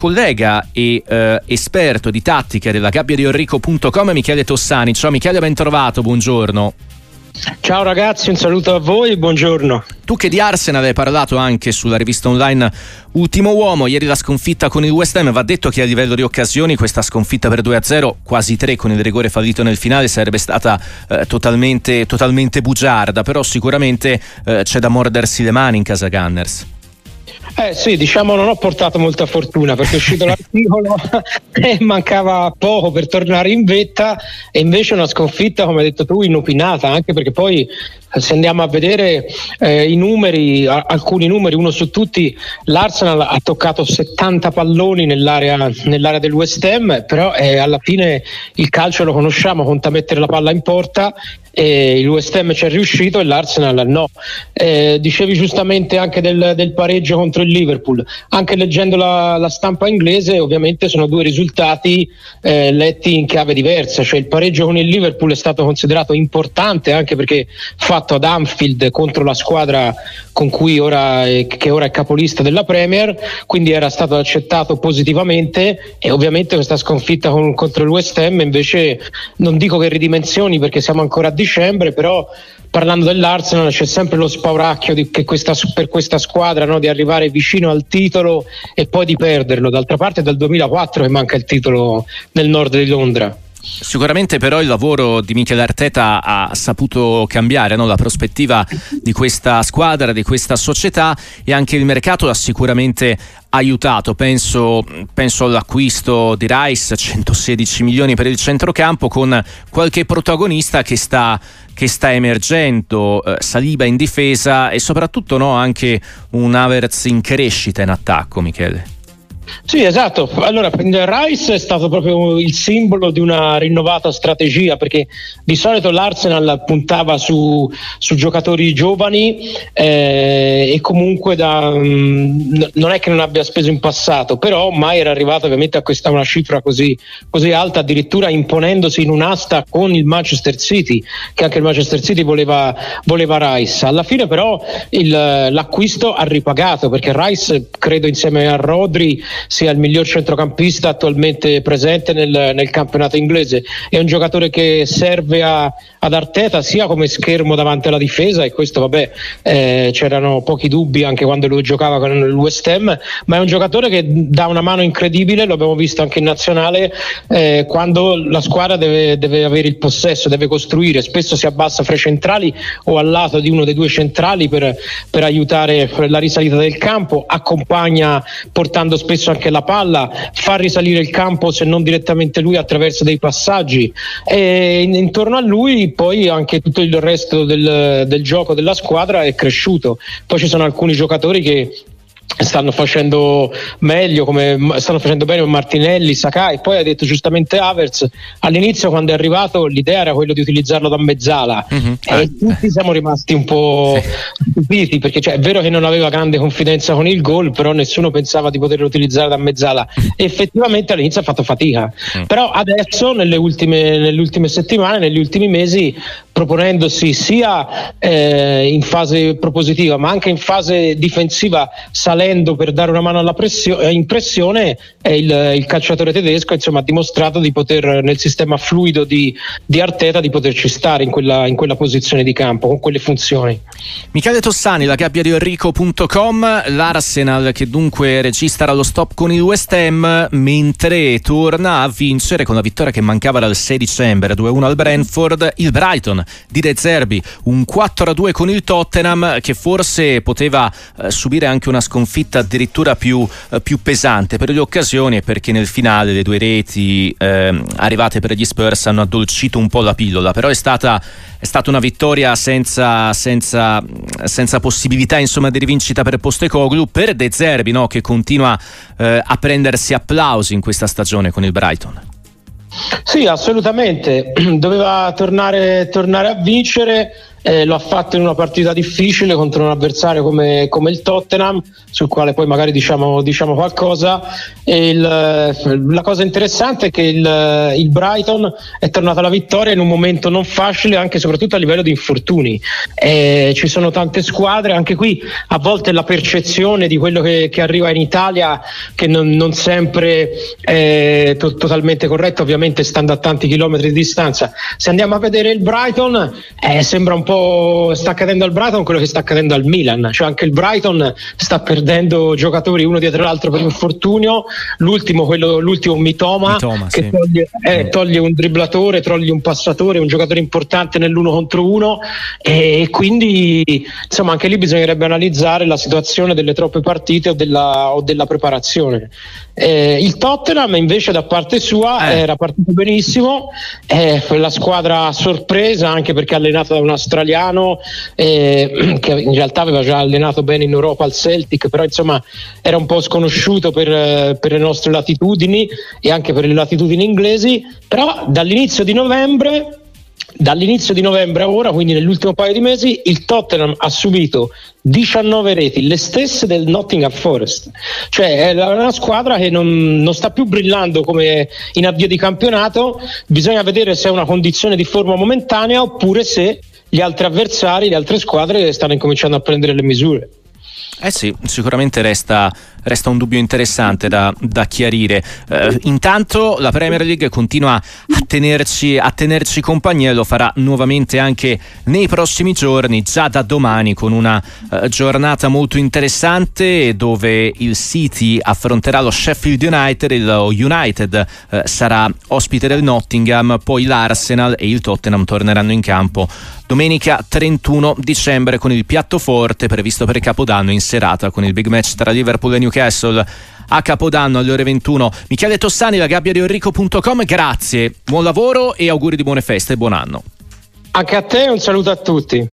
collega e eh, esperto di tattica della gabbia di Enrico.com Michele Tossani. Ciao Michele, ben trovato, buongiorno. Ciao ragazzi, un saluto a voi, buongiorno. Tu che di Arsenal hai parlato anche sulla rivista online Ultimo Uomo, ieri la sconfitta con il West Ham, va detto che a livello di occasioni questa sconfitta per 2-0, quasi 3 con il rigore fallito nel finale, sarebbe stata eh, totalmente, totalmente bugiarda, però sicuramente eh, c'è da mordersi le mani in casa Gunners. Eh sì, diciamo non ho portato molta fortuna perché è uscito l'articolo e mancava poco per tornare in vetta e invece una sconfitta, come hai detto tu, inopinata, anche perché poi se andiamo a vedere eh, i numeri, a- alcuni numeri, uno su tutti, l'Arsenal ha toccato 70 palloni nell'area, nell'area del West Ham, però eh, alla fine il calcio lo conosciamo, conta mettere la palla in porta e il West Ham ci è riuscito e l'Arsenal no. Eh, dicevi giustamente anche del, del, pareggio contro il Liverpool, anche leggendo la, la stampa inglese ovviamente sono due risultati eh, letti in chiave diversa, cioè il pareggio con il Liverpool è stato considerato importante anche perché fatto ad Anfield contro la squadra con cui ora è, che ora è capolista della Premier, quindi era stato accettato positivamente e ovviamente questa sconfitta con, contro il West Ham invece non dico che ridimensioni perché siamo ancora a dicembre, però parlando dell'Arsenal c'è sempre lo spauracchio di, questa, per questa squadra no, di arrivare vicino al titolo e poi di perderlo. D'altra parte è dal 2004 che manca il titolo nel nord di Londra. Sicuramente però il lavoro di Michele Arteta ha saputo cambiare no? la prospettiva di questa squadra, di questa società e anche il mercato ha sicuramente aiutato. Penso, penso all'acquisto di Rice, 116 milioni per il centrocampo con qualche protagonista che sta, che sta emergendo, eh, Saliba in difesa e soprattutto no, anche un Havertz in crescita in attacco, Michele. Sì, esatto. Allora, Rice è stato proprio il simbolo di una rinnovata strategia perché di solito l'Arsenal puntava su, su giocatori giovani eh, e comunque da, mh, mm, non è che non abbia speso in passato, però mai era arrivato ovviamente a questa una cifra così, così alta, addirittura imponendosi in un'asta con il Manchester City, che anche il Manchester City voleva, voleva Rice. Alla fine però il, l'acquisto ha ripagato perché Rice credo insieme a Rodri sia il miglior centrocampista attualmente presente nel, nel campionato inglese. È un giocatore che serve a, ad Arteta sia come schermo davanti alla difesa e questo vabbè eh, c'erano pochi dubbi anche quando lui giocava con il West Ham, ma è un giocatore che dà una mano incredibile, lo abbiamo visto anche in nazionale, eh, quando la squadra deve, deve, avere il possesso, deve costruire, spesso si abbassa fra i centrali o al lato di uno dei due centrali per, per aiutare la risalita del campo, accompagna portando spesso spesso anche la palla, fa risalire il campo se non direttamente lui attraverso dei passaggi e intorno a lui poi anche tutto il resto del, del gioco della squadra è cresciuto. Poi ci sono alcuni giocatori che stanno facendo meglio come stanno facendo bene Martinelli, Sakai poi ha detto giustamente Avers all'inizio quando è arrivato l'idea era quello di utilizzarlo da mezzala mm-hmm. e eh. tutti siamo rimasti un po' stupiti sì. perché cioè, è vero che non aveva grande confidenza con il gol però nessuno pensava di poterlo utilizzare da mezzala e effettivamente all'inizio ha fatto fatica mm. però adesso nelle ultime, nelle ultime settimane negli ultimi mesi proponendosi sia eh, in fase propositiva ma anche in fase difensiva salendo per dare una mano alla pressio- eh, in pressione il, il, calciatore tedesco insomma, ha dimostrato di poter nel sistema fluido di, di Arteta di poterci stare in quella, in quella, posizione di campo con quelle funzioni. Michele Tossani la gabbia di Enrico.com l'Arsenal che dunque registra lo stop con il West Ham mentre torna a vincere con la vittoria che mancava dal 6 dicembre 2-1 al Brentford il Brighton di De Zerbi, un 4-2 con il Tottenham che forse poteva eh, subire anche una sconfitta addirittura più, eh, più, pesante per le occasioni e perché nel finale le due reti eh, arrivate per gli Spurs hanno addolcito un po' la pillola, però è stata, è stata una vittoria senza, senza, senza possibilità insomma, di rivincita per Postecoglou, per De Zerbi no, che continua eh, a prendersi applausi in questa stagione con il Brighton. Sì, assolutamente. Doveva tornare, tornare a vincere eh, lo ha fatto in una partita difficile contro un avversario come, come il Tottenham, sul quale poi magari diciamo, diciamo qualcosa. Il, la cosa interessante è che il, il, Brighton è tornato alla vittoria in un momento non facile, anche e soprattutto a livello di infortuni. Eh, ci sono tante squadre, anche qui a volte la percezione di quello che, che arriva in Italia, che non, non sempre è to- totalmente corretto, ovviamente stando a tanti chilometri di distanza. Se andiamo a vedere il Brighton, eh, sembra un po' sta accadendo al Brighton quello che sta accadendo al Milan, cioè anche il Brighton sta perdendo giocatori uno dietro l'altro per infortunio, l'ultimo, quello, l'ultimo Mitoma, Mitoma che sì. toglie, eh, toglie, un dribblatore, toglie un passatore, un giocatore importante nell'uno contro uno e quindi insomma anche lì bisognerebbe analizzare la situazione delle troppe partite o della, o della preparazione. Eh, il Tottenham invece da parte sua eh. era partito benissimo, eh, la squadra sorpresa anche perché allenata da un australiano eh, che in realtà aveva già allenato bene in Europa al Celtic, però insomma era un po' sconosciuto per, per le nostre latitudini e anche per le latitudini inglesi, però dall'inizio di novembre Dall'inizio di novembre a ora, quindi nell'ultimo paio di mesi, il Tottenham ha subito 19 reti, le stesse del Nottingham Forest. Cioè è una squadra che non, non, sta più brillando come in avvio di campionato, bisogna vedere se è una condizione di forma momentanea oppure se gli altri avversari, le altre squadre stanno incominciando a prendere le misure. Eh sì, sicuramente resta, resta un dubbio interessante da, da chiarire. Eh, intanto la Premier League continua a tenerci, a tenerci compagnia e lo farà nuovamente anche nei prossimi giorni, già da domani con una eh, giornata molto interessante dove il City affronterà lo Sheffield United, il United eh, sarà ospite del Nottingham, poi l'Arsenal e il Tottenham torneranno in campo domenica 31 dicembre con il piatto forte previsto per Capodanno in serata con il big match tra Liverpool e Newcastle a Capodanno alle ore 21. Michele Tossani, la gabbia di Enrico.com, grazie, buon lavoro e auguri di buone feste e buon anno. Anche a te un saluto a tutti.